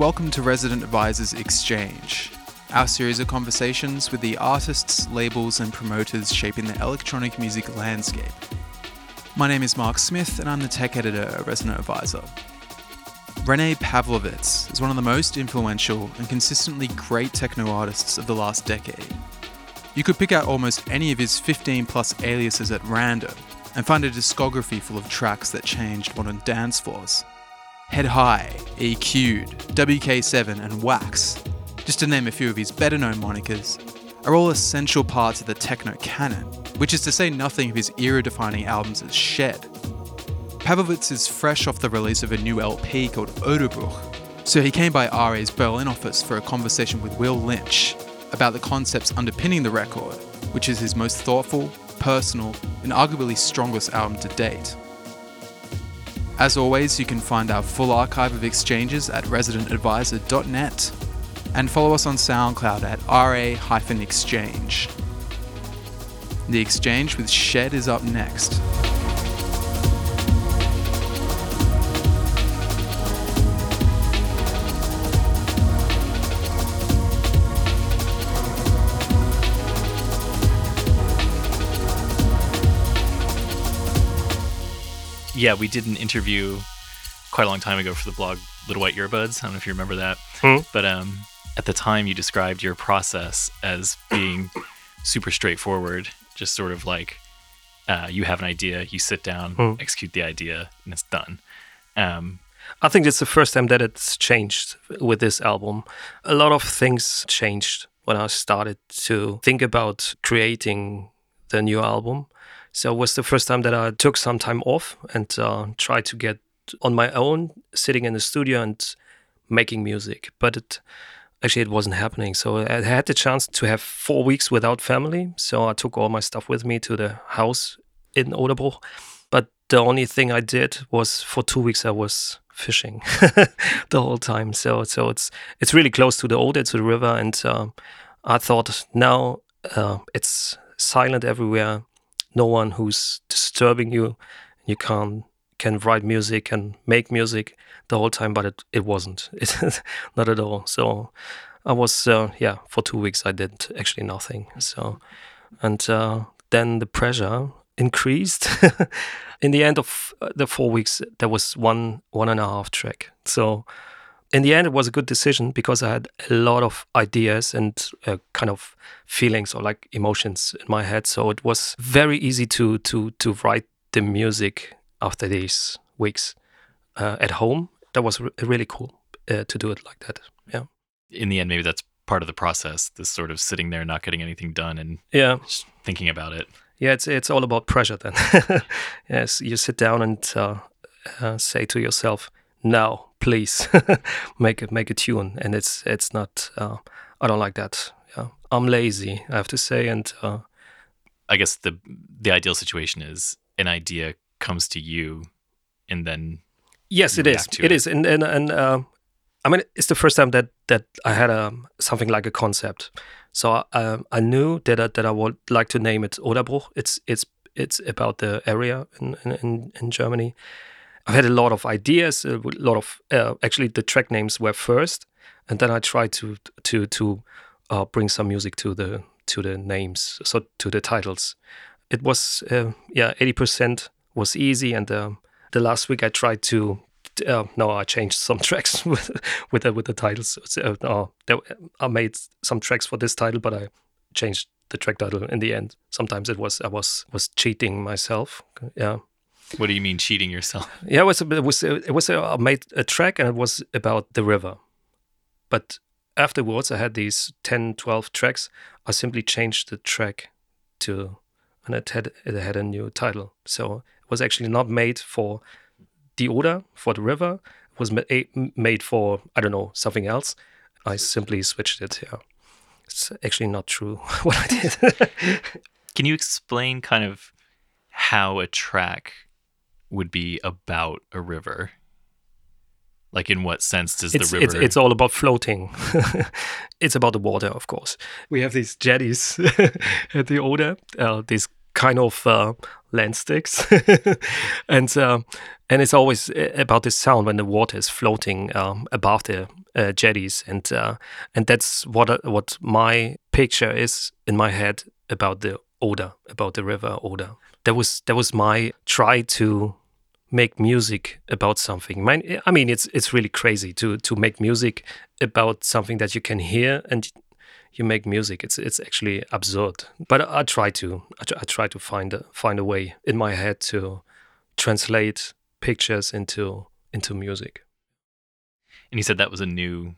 Welcome to Resident Advisors Exchange, our series of conversations with the artists, labels, and promoters shaping the electronic music landscape. My name is Mark Smith, and I'm the tech editor at Resident Advisor. Rene Pawlowitz is one of the most influential and consistently great techno artists of the last decade. You could pick out almost any of his 15 plus aliases at random and find a discography full of tracks that changed modern dance floors. Head High, EQD, WK7, and Wax, just to name a few of his better known monikers, are all essential parts of the techno canon, which is to say nothing of his era defining albums as Shed. Pawlowitz is fresh off the release of a new LP called Oderbruch, so he came by RA's Berlin office for a conversation with Will Lynch about the concepts underpinning the record, which is his most thoughtful, personal, and arguably strongest album to date. As always, you can find our full archive of exchanges at residentadvisor.net and follow us on SoundCloud at ra-exchange. The exchange with Shed is up next. Yeah, we did an interview quite a long time ago for the blog Little White Earbuds. I don't know if you remember that, Hmm. but um, at the time you described your process as being super straightforward, just sort of like uh, you have an idea, you sit down, Hmm. execute the idea, and it's done. Um, I think it's the first time that it's changed with this album. A lot of things changed when I started to think about creating the new album. So it was the first time that I took some time off and uh, tried to get on my own, sitting in the studio and making music. But it actually it wasn't happening. So I had the chance to have four weeks without family. So I took all my stuff with me to the house in Oderbruch. But the only thing I did was for two weeks I was fishing the whole time. So so it's it's really close to the Oder, to the river, and um, I thought now uh, it's silent everywhere, no one who's disturbing you. You can can write music and make music the whole time, but it it wasn't. It not at all. So I was uh, yeah for two weeks I did actually nothing. So and uh, then the pressure increased. in the end of uh, the four weeks, there was one one and a half track. So in the end, it was a good decision because I had a lot of ideas and uh, kind of feelings or like emotions in my head. So it was very easy to to to write the music after these weeks uh, at home. That was re- really cool uh, to do it like that. Yeah. in the end, maybe that's part of the process. This sort of sitting there, not getting anything done, and Yeah. just thinking about it. Yeah, it's it's all about pressure then. yes, you sit down and uh, uh, say to yourself, "Now, please, make a make a tune." And it's it's not. Uh, I don't like that. Yeah, I'm lazy. I have to say, and uh, I guess the the ideal situation is an idea comes to you, and then yes, it is. It it. is, and and and uh, I mean, it's the first time that that I had a something like a concept. So uh, I knew that I, that I would like to name it Oderbruch. It's it's it's about the area in in, in Germany. I had a lot of ideas, a lot of uh, actually the track names were first, and then I tried to to to uh, bring some music to the to the names, so to the titles. It was uh, yeah, eighty percent was easy, and um, the last week I tried to. Uh, no, I changed some tracks with with the, with the titles. So, uh, I made some tracks for this title, but I changed the track title in the end. Sometimes it was I was was cheating myself. Yeah. What do you mean cheating yourself? Yeah, it was a, it was a, it was a, I made a track and it was about the river, but afterwards I had these 10, 12 tracks. I simply changed the track to, and it had it had a new title. So it was actually not made for the Oder for the river. It was ma- made for I don't know something else. I simply switched it. Yeah, it's actually not true what I did. Can you explain kind of how a track would be about a river? Like, in what sense does it's, the river? it's it's all about floating. it's about the water, of course. We have these jetties at the Oder, uh, these kind of uh, land sticks, and uh, and it's always uh, about the sound when the water is floating um, above the uh, jetties, and uh, and that's what uh, what my picture is in my head about the Oder, about the river Oder. That was that was my try to make music about something. I mean, it's it's really crazy to to make music about something that you can hear and you make music. It's it's actually absurd. But I, I try to I, I, try to find a, find a way in my head to translate pictures into into music. And you said that was a new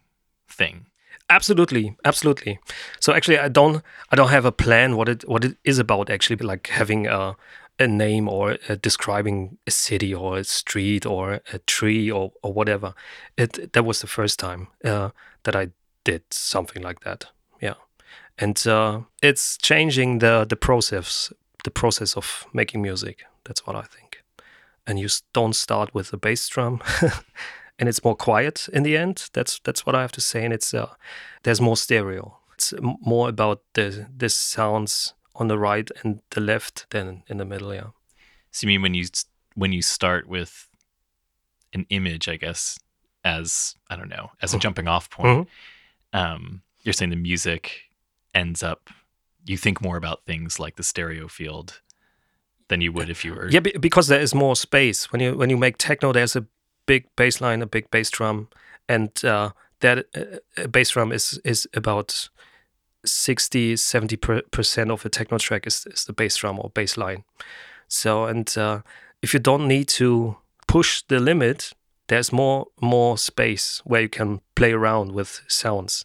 thing. Absolutely, absolutely. So actually, I don't I don't have a plan what it what it is about. Actually, like having a a name or uh, describing a city or a street or a tree or, or whatever. It that was the first time uh, that I did something like that. Yeah, and uh, it's changing the the process the process of making music. That's what I think. And you don't start with a bass drum. and it's more quiet in the end. That's that's what I have to say. And it's uh, there's more stereo. It's more about the the sounds on the right and the left then in the middle. Yeah. So you mean when you when you start with an image, I guess, as I don't know, as a mm-hmm. jumping off point, mm-hmm. um, you're saying the music ends up. You think more about things like the stereo field than you would if you were. Yeah, because there is more space when you when you make techno. There's a big bass line, a big bass drum, and uh, that uh, bass drum is is about 60 70 percent of a techno track is, is the bass drum or bass line. So and uh, if you don't need to push the limit there's more more space where you can play around with sounds.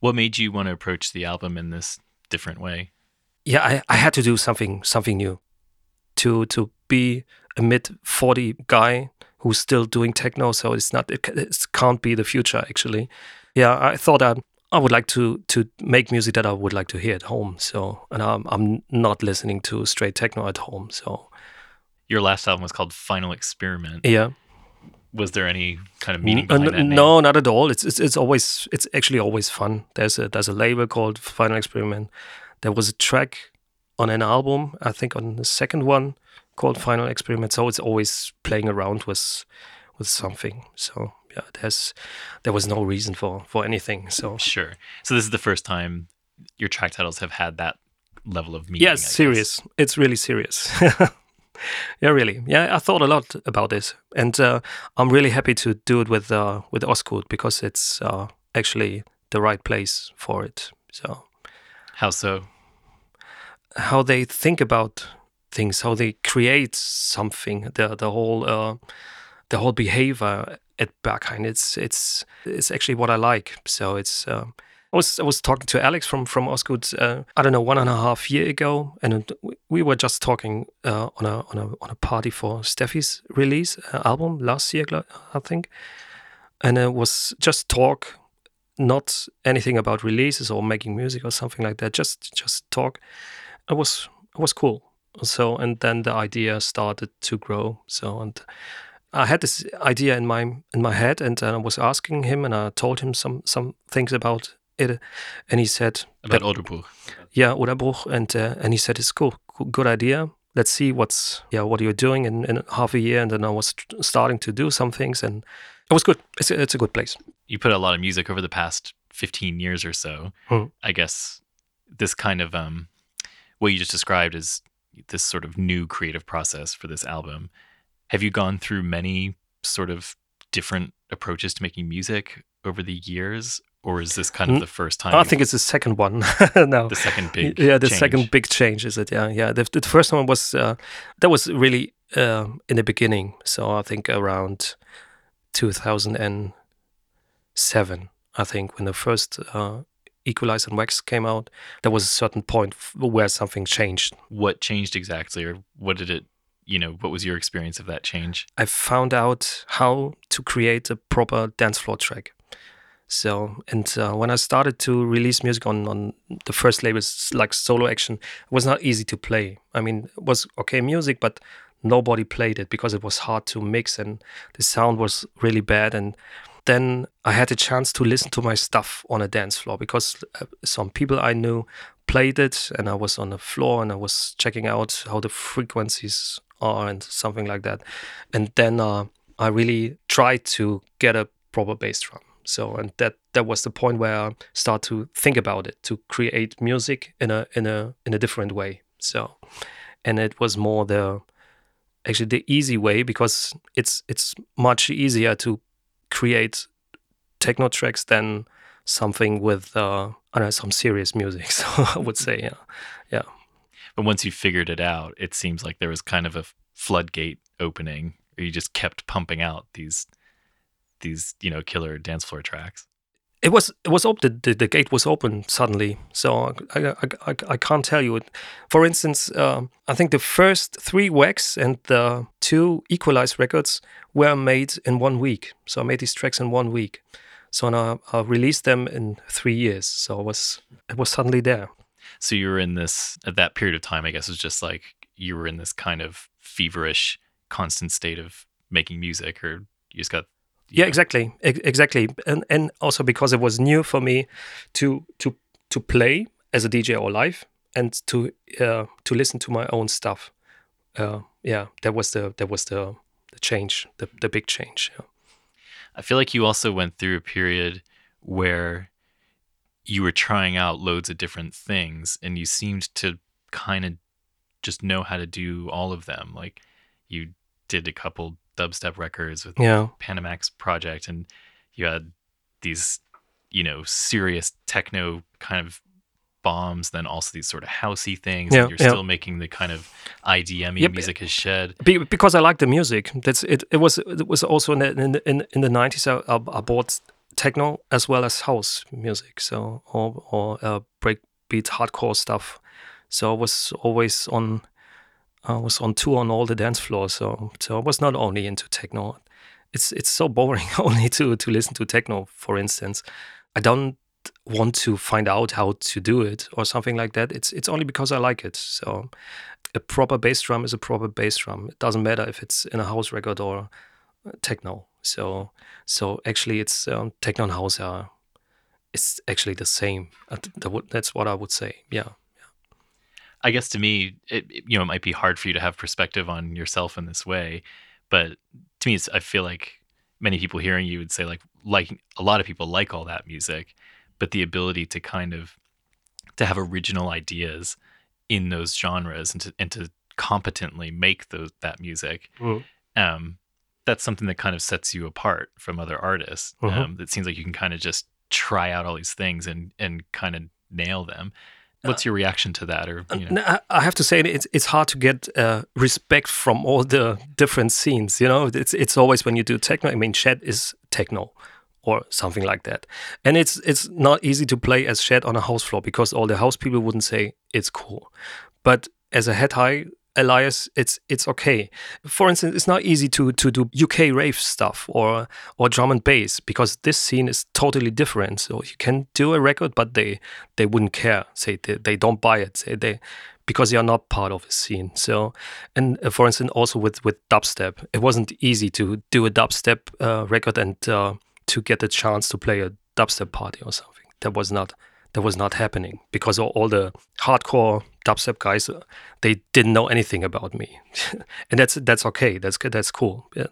What made you want to approach the album in this different way? Yeah i, I had to do something something new. To to be a mid 40 guy who's still doing techno so it's not it, it can't be the future actually. Yeah i thought that I would like to to make music that I would like to hear at home. So, and I'm I'm not listening to straight techno at home. So, your last album was called Final Experiment. Yeah. Was there any kind of meaning behind uh, that name? No, not at all. It's, it's it's always it's actually always fun. There's a there's a label called Final Experiment. There was a track on an album, I think on the second one called Final Experiment. So it's always playing around with with something. So yeah, there's there was no reason for for anything. So sure. So this is the first time your track titles have had that level of meaning. Yes, serious. It's really serious. yeah, really. Yeah, I thought a lot about this, and uh, I'm really happy to do it with uh, with Ostgut because it's uh, actually the right place for it. So how so? How they think about things, how they create something, the the whole uh, the whole behavior at Berghain. It's it's it's actually what I like. So it's. Uh, I was I was talking to Alex from from Ostgut. Uh, I don't know one and a half year ago, and we were just talking uh, on a on a on a party for Steffi's release uh, album last year, I think, and it was just talk, not anything about releases or making music or something like that. Just just talk. It was it was cool. So and then the idea started to grow. So and I had this idea in my in my head, and uh, I was asking him, and I told him some some things about it, and he said about Oderbruch. Yeah, Oderbruch, and uh, and he said it's cool, good idea. Let's see what's yeah what you're doing in, in half a year, and then I was starting to do some things, and it was good. It's a, it's a good place. You put a lot of music over the past 15 years or so. Hmm. I guess this kind of um, what you just described is this sort of new creative process for this album have you gone through many sort of different approaches to making music over the years? Or is this kind of the first time? I think it's the second one now. The second big yeah, the change. second big change is it? Yeah, yeah. The, the first one was uh, that was really uh, in the beginning. So I think around 2007. I think when the first uh, Equalize and Wax came out, there was a certain point where something changed. What changed exactly, or what did it you know, what was your experience of that change? I found out how to create a proper dance floor track. So, and uh, when I started to release music on, on the first labels like Solo Action, it was not easy to play. I mean, it was okay music, but nobody played it because it was hard to mix and the sound was really bad. And then I had a chance to listen to my stuff on a dance floor because uh, some people I knew played it and I was on the floor and I was checking out how the frequencies and something like that. And then uh, I really tried to get a proper bass drum. So and that that was the point where I start to think about it to create music in a in a in a different way. So and it was more the actually the easy way because it's it's much easier to create techno tracks than something with uh, I don't know some serious music. So I would say yeah, yeah. But once you figured it out, it seems like there was kind of a floodgate opening, or you just kept pumping out these these you know killer dance floor tracks. It was it was open. The, the gate was open suddenly. So I I, I, I can't tell you. For instance, um, I think the first three wax and the two equalized records were made in one week. So I made these tracks in one week. So now I released them in three years. So it was it was suddenly there. So you were in this at that period of time. I guess was just like you were in this kind of feverish, constant state of making music, or you just got yeah, exactly, e- exactly, and and also because it was new for me to to to play as a DJ or live and to uh, to listen to my own stuff. Uh, yeah, that was the that was the the change, the the big change. Yeah. I feel like you also went through a period where you were trying out loads of different things and you seemed to kind of just know how to do all of them. Like you did a couple dubstep records with yeah. Panamax project and you had these, you know, serious techno kind of bombs, then also these sort of housey things. Yeah, and you're yeah. still making the kind of IDM Yep. music has shed. Be- because I like the music. That's it. It was it was also in the in the, in, in the 90s. I, I, I bought techno as well as house music, so or or uh, breakbeat hardcore stuff. So I was always on. I was on tour on all the dance floors, so so I was not only into techno. It's it's so boring only to to listen to techno, for instance. I don't want to find out how to do it or something like that. It's it's only because I like it. So a proper bass drum is a proper bass drum. It doesn't matter if it's in a house record or techno. So so actually, it's um, techno and house are it's actually the same. Uh, th- that would- That's what I would say. Yeah. I guess to me, it you know it might be hard for you to have perspective on yourself in this way, but to me, it's, I feel like many people hearing you would say like like a lot of people like all that music, but the ability to kind of to have original ideas in those genres and to and to competently make those that music, Mhm. um, that's something that kind of sets you apart from other artists. Mhm. Um, that seems like you can kind of just try out all these things and and kind of nail them. What's your reaction to that? Or you know, No, I I have to say it's it's hard to get uh, respect from all the different scenes. You know, it's it's always when you do techno. I mean, Shed is techno or something like that, and it's it's not easy to play as Shed on a house floor because all the house people wouldn't say it's cool. But as a head high alias, it's it's okay. For instance, it's not easy to to do UK rave stuff or or drum and bass because this scene is totally different. So you can do a record, but they they wouldn't care. Say they, they don't buy it. Say they because you're not part of a scene. So, and uh, for instance, also with with dubstep, it wasn't easy to do a dubstep uh, record and uh, to get a chance to play a dubstep party or something. That was not that was not happening because all, all the hardcore dubstep guys uh, they didn't know anything about me, and that's that's okay. That's. That's cool. Yeah.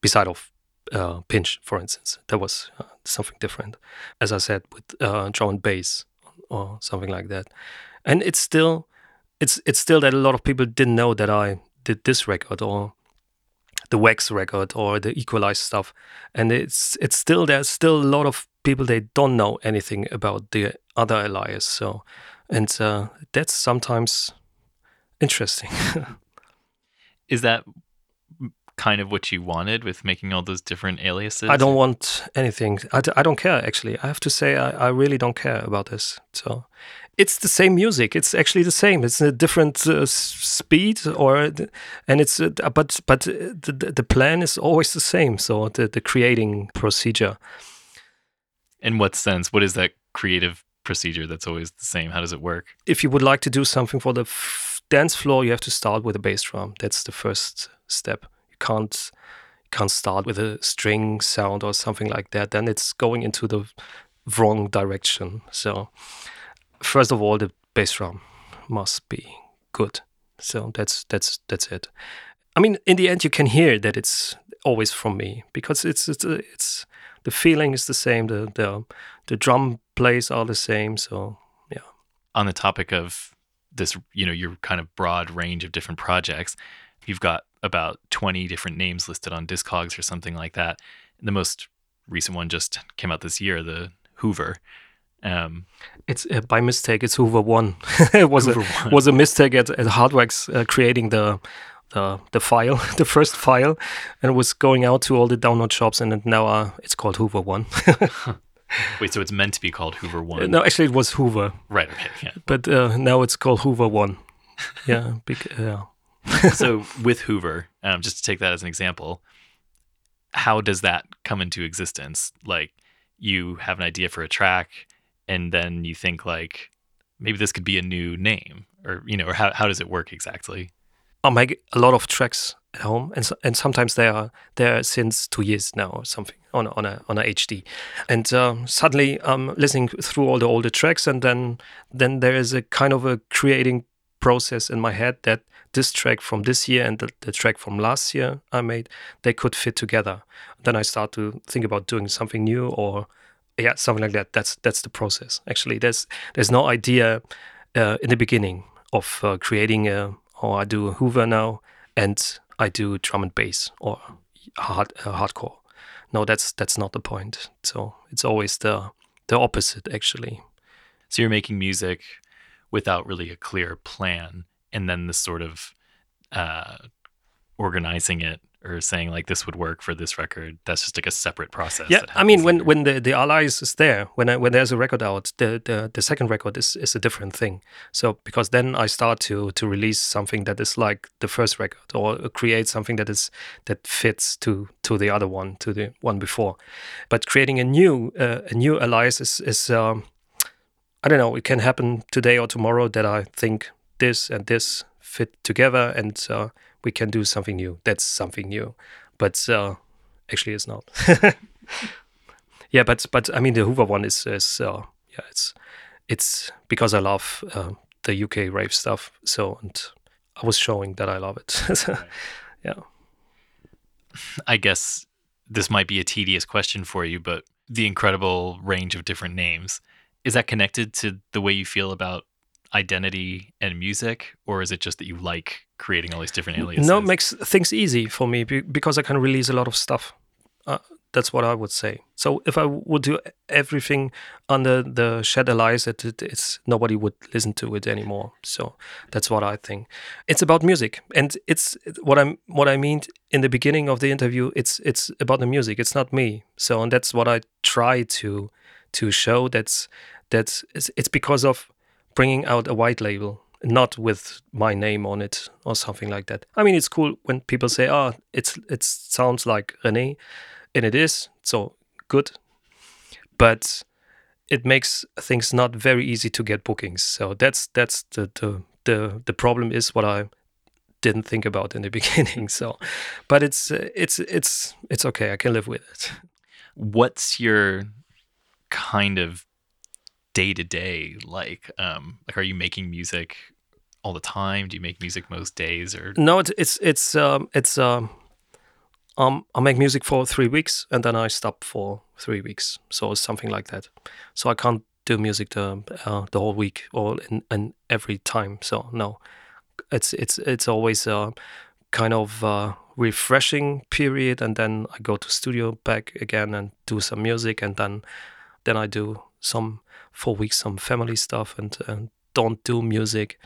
Beside of uh, Pinch, for instance, that was uh, something different. As I said, with uh, drum and bass or something like that, and it's still it's it's still that a lot of people didn't know that I did this record or the wax record or the equalized stuff and it's it's still there's still a lot of people they don't know anything about the other alias so and uh, that's sometimes interesting. Is that kind of what you wanted with making all those different aliases? I don't want anything. I, d- I don't care actually. I have to say I, I really don't care about this so. It's the same music. It's actually the same. It's a different uh, speed or and it's uh, but but uh, the, the the plan is always the same so the, the creating procedure In what sense? What is that creative procedure that's always the same? How does it work? if you would like to do something for the f- dance floor, you have to start with a bass drum. That's the first step. You can't you can't start with a string sound or something like that. Then it's going into the wrong direction. So first of all, the bass drum must be good. So that's that's that's it. I mean, in the end, you can hear that it's always from me because it's it's it's the feeling is the same. The the the drum plays are the same. So yeah. On the topic of this, you know, your kind of broad range of different projects, you've got about 20 different names listed on Discogs or something like that. The most recent one just came out this year, the Hoover. Um, it's uh, by mistake. It's Hoover One. it was Hoover a one. was a mistake at, at Hardwax uh, creating the the the file, the first file, and it was going out to all the download shops, and now uh, it's called Hoover One. Wait, so it's meant to be called Hoover One? no, actually, it was Hoover. Right. Okay. Yeah. But uh, now it's called Hoover One. yeah. yeah. so with Hoover, um, just to take that as an example, how does that come into existence? Like, you have an idea for a track, and then you think like maybe this could be a new name, or you know, or how how does it work exactly? I make a lot of tracks at home, and so, and sometimes they are there since two years now or something on on a on a HD, and um, suddenly I'm listening through all the older tracks, and then then there is a kind of a creating process in my head that this track from this year and the, the track from last year I made they could fit together. Then I start to think about doing something new or yeah something like that. That's that's the process. Actually, there's there's no idea uh, in the beginning of uh, creating a or I do Hoover now, and I do drum and bass or hard uh, hardcore. No, that's that's not the point. So it's always the the opposite actually. So you're making music without really a clear plan, and then this sort of uh, organizing it or saying like this would work for this record that's just like a separate process yeah i mean when when the the allies is there when I, when there's a record out the, the the second record is is a different thing. So because then i start to to release something that is like the first record or create something that is that fits to to the other one to the one before. But creating a new uh, a new alliance is is um, i don't know it can happen today or tomorrow that i think this and this fit together and uh, we can do something new. That's something new, but uh, actually, it's not. yeah, but but I mean, the Hoover one is is uh, yeah, it's it's because I love uh, the UK rave stuff. So and I was showing that I love it. yeah. I guess this might be a tedious question for you, but the incredible range of different names is that connected to the way you feel about identity and music, or is it just that you like creating all these different aliases? No, it makes things easy for me because I can release a lot of stuff. Uh, that's what I would say. So if I would do everything under the Shed Allies, it, it, it's nobody would listen to it anymore. So that's what I think. It's about music, and it's what I'm what I mean in the beginning of the interview. It's it's about the music. It's not me. So and that's what I try to to show. That's that's it's, it's because of bringing out a white label not with my name on it or something like that. I mean, it's cool when people say, "Oh, it's it sounds like René," and it is so good, but it makes things not very easy to get bookings. So that's that's the the the, the problem is what I didn't think about in the beginning. So, but it's it's it's it's okay. I can live with it. What's your kind of day to day like? Um, like, are you making music all the time? Do you make music most days or? No, it's it's it's um, it's um, um, I make music for three weeks and then I stop for three weeks. So it's something like that. So I can't do music the uh, the whole week or in, in every time. So no, it's it's it's always a kind of uh, refreshing period, and then I go to studio back again and do some music, and then then I do some four weeks some family stuff and, and don't do music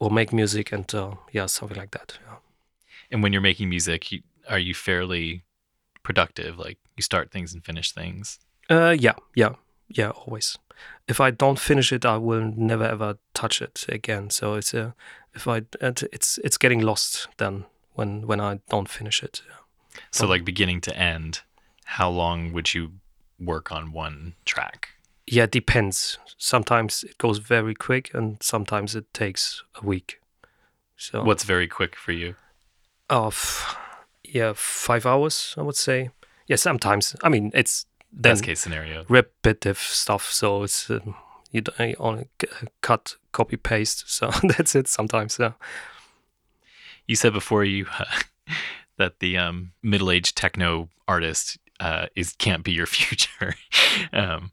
or make music and uh, yeah something like that yeah. and when you're making music you, are you fairly productive? Like you start things and finish things? Uh, yeah yeah yeah always. If i don't finish it i will never ever touch it again. So it's uh, if i it's it's getting lost then when when i don't finish it yeah. so like beginning to end how long would you work on one track yeah, it depends. Sometimes it goes very quick, and sometimes it takes a week. So what's very quick for you? Of yeah, five hours, I would say. Yeah, sometimes. I mean, it's then best case scenario repetitive stuff. So it's uh, You, don't, you only cut, copy, paste. So that's it. Sometimes, yeah. You said before you uh, that the um, middle-aged techno artist uh, is can't be your future. um,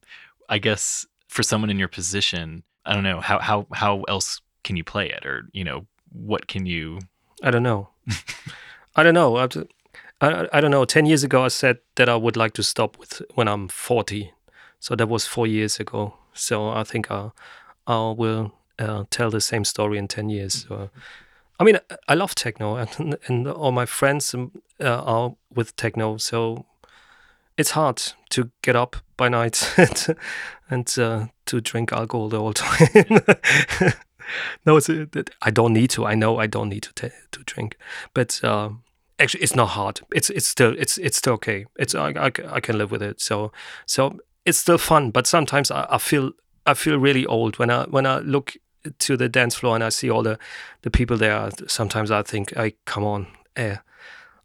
I guess for someone in your position, I don't know how how how else can you play it, or you know what can you? I don't know. I don't know. I, I, don't know. Ten years ago, I said that I would like to stop with when I'm forty. So that was four years ago. So I think I, I will uh, tell the same story in ten years. So, I mean, I love techno, and, and all my friends um, uh, are with techno. So it's hard to get up by night and, and uh, to drink alcohol the whole time. no, it's, I don't need to. I know I don't need to t- to drink, but uh, actually, it's not hard. It's it's still it's it's still okay. It's I, I, I can live with it. So so it's still fun. But sometimes I, I feel I feel really old when I when I look to the dance floor and I see all the the people there. Sometimes I think, I come on, eh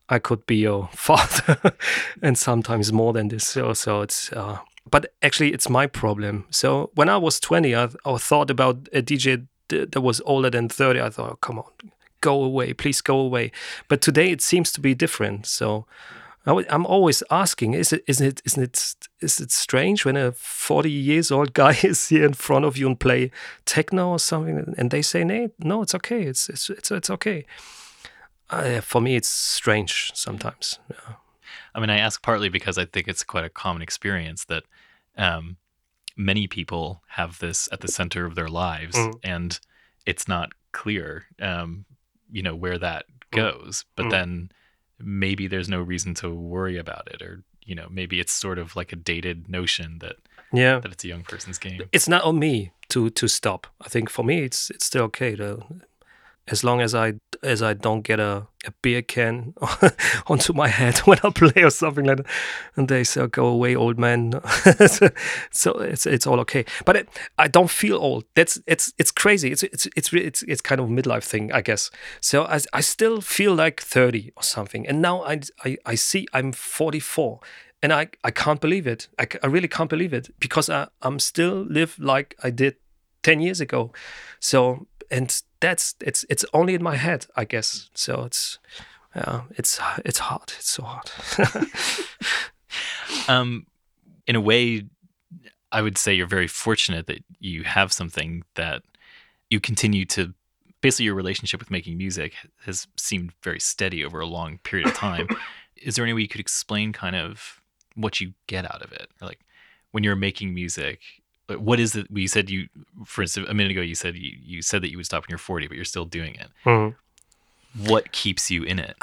I could be your father, and sometimes more than this. So, so it's. Uh, but actually, it's my problem. So when I was 20, I, I thought about a DJ that was older than 30. I thought, oh, come on, go away, please go away. But today it seems to be different. So I am always asking, is it, isn't it, isn't it, is it strange when a 40 years old guy is here in front of you and play techno or something, and they say, no, no, it's okay, it's, it's, it's, it's okay uh, for me, it's strange sometimes. Yeah. I mean, I ask partly because I think it's quite a common experience that um, many people have this at the center of their lives, mm. and it's not clear, um, you know, where that mm. goes. But mm. then maybe there's no reason to worry about it, or you know, maybe it's sort of like a dated notion that yeah that it's a young person's game. It's not on me to to stop. I think for me, it's it's still okay to as long as I as I don't get a, a beer can onto my head when I play or something like that, and they say, "Go away, old man." so it's it's all okay. But it, I don't feel old. That's it's it's crazy. It's it's it's it's it's kind of a midlife thing, I guess. So I I still feel like thirty or something, and now I I, I see I'm forty four. And I, I can't believe it. I, I really can't believe it because I, I'm still live like I did 10 years ago. So and that's it's it's only in my head, I guess. So it's yeah, it's it's hard. It's so hard. um, in a way, I would say you're very fortunate that you have something that you continue to. Basically, your relationship with making music has seemed very steady over a long period of time. Is there any way you could explain kind of what you get out of it? Or like when you're making music, what is it? You said you, for instance, a minute ago, you said you, you said that you would stop when you're 40, but you're still doing it. Mm-hmm. What keeps you in it?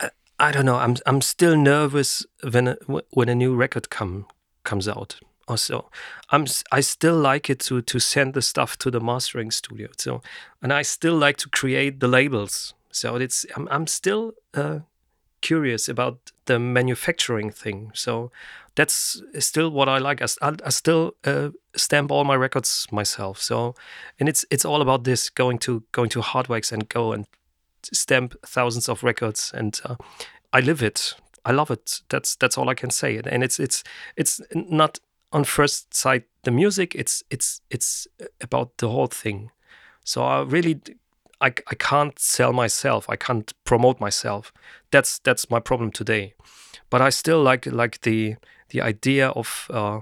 I, I, don't know. I'm I'm still nervous when a, when a new record come comes out. Also, I'm I still like it to to send the stuff to the mastering studio. So, and I still like to create the labels. So it's I'm I'm still uh, curious about the manufacturing thing. So that's still what I like. I, I still uh, stamp all my records myself. So, and it's it's all about this going to going to Hardwax and go and stamp thousands of records, and uh, I live it. I love it. That's that's all I can say. And it's it's it's not on first sight the music. It's it's it's about the whole thing. So I really I, I can't sell myself. I can't promote myself. That's that's my problem today. But I still like like the the idea of uh,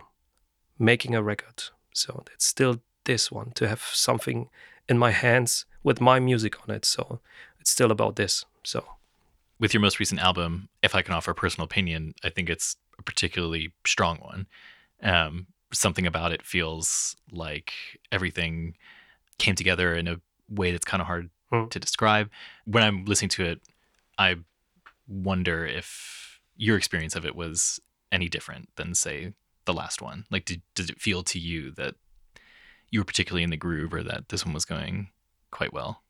making a record. So it's still this one to have something in my hands with my music on it. So it's still about this. So with your most recent album, if I can offer a personal opinion, I think it's a particularly strong one. Um, something about it feels like everything came together in a way that's kind of hard mm. to describe. When I'm listening to it, I wonder if your experience of it was any different than say the last one? Like, did did it feel to you that you were particularly in the groove, or that this one was going quite well?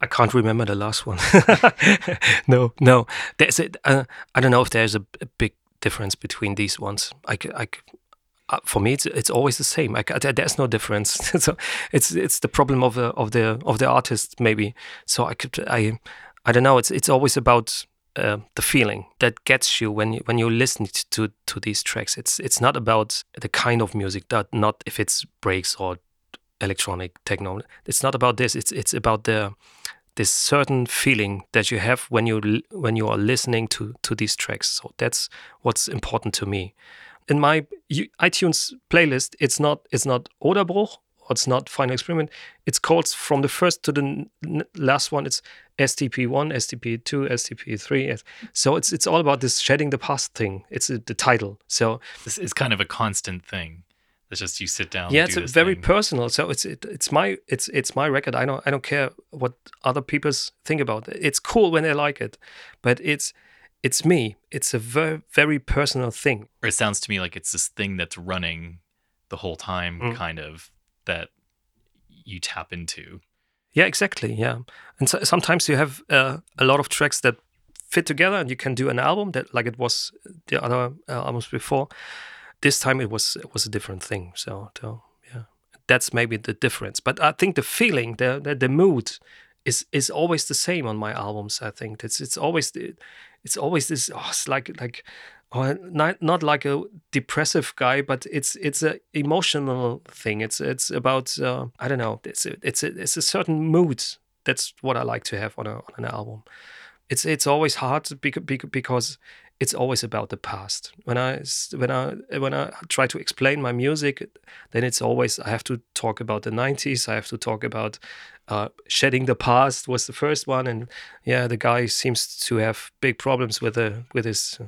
I can't remember the last one. no, no. There's a, uh, I don't know if there's a, a, big difference between these ones. I, I, for me, it's it's always the same. I, there's no difference. so it's it's the problem of the of the of the artist maybe. So I could I I don't know. It's it's always about uh, the feeling that gets you when you when you listen to to these tracks. It's it's not about the kind of music that not if it's breaks or electronic techno. It's not about this. It's it's about the this certain feeling that you have when you when you are listening to to these tracks. So that's what's important to me. In my iTunes playlist, it's not it's not Oderbruch or it's not Final Experiment. It's called from the first to the last one. It's STP1, STP2, STP3. So it's it's all about this shedding the past thing. It's uh, the title. So this is kind of a constant thing. It's just you sit down. Yeah, it's very thing. personal. So it's it, it's my it's it's my record. I don't I don't care what other people think about it. It's cool when they like it, but it's it's me. It's a very very personal thing. Or it sounds to me like it's this thing that's running the whole time, mm. kind of that you tap into. Yeah, exactly. Yeah, and so, sometimes you have uh, a lot of tracks that fit together, and you can do an album that, like it was the other uh, albums before. This time it was it was a different thing. So, so yeah, that's maybe the difference. But I think the feeling, the the, the mood, is is always the same on my albums. I think it's it's always it's always this. Oh, it's like like or not not like a depressive guy, but it's it's a emotional thing. It's it's about uh, I don't know. It's a, it's a, it's a certain mood. That's what I like to have on a on an album. It's it's always hard because it's always about the past. When I when I when I try to explain my music, then it's always I have to talk about the '90s. I have to talk about uh, shedding the past was the first one, and yeah, the guy seems to have big problems with the with his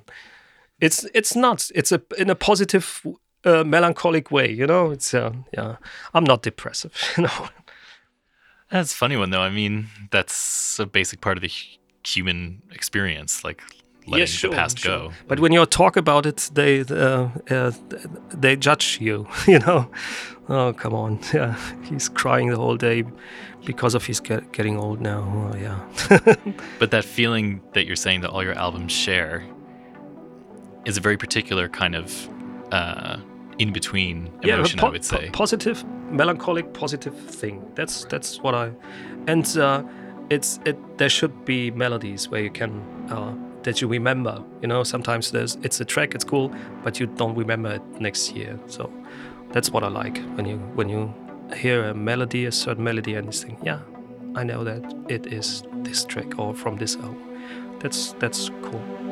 it's it's not. It's a in a positive, uh, melancholic way. You know, it's uh, yeah. I'm not depressive. You know. That's funny one though. I mean, that's a basic part of the human experience, like letting yeah, sure, the past sure. go. But when you talk about it, they uh, uh, they judge you. You know, oh come on, yeah, he's crying the whole day because of his get, getting old now. Oh, yeah. but that feeling that you're saying that all your albums share is a very particular kind of uh, in between emotion. Yeah, po- I would say po- positive, melancholic, positive thing. That's that's what I, and uh, it's it. There should be melodies where you can uh, that you remember. You know, sometimes there's it's a track, it's cool, but you don't remember it next year. So that's what I like when you when you hear a melody, a certain melody, and you think, yeah, I know that it is this track or from this album. That's that's cool.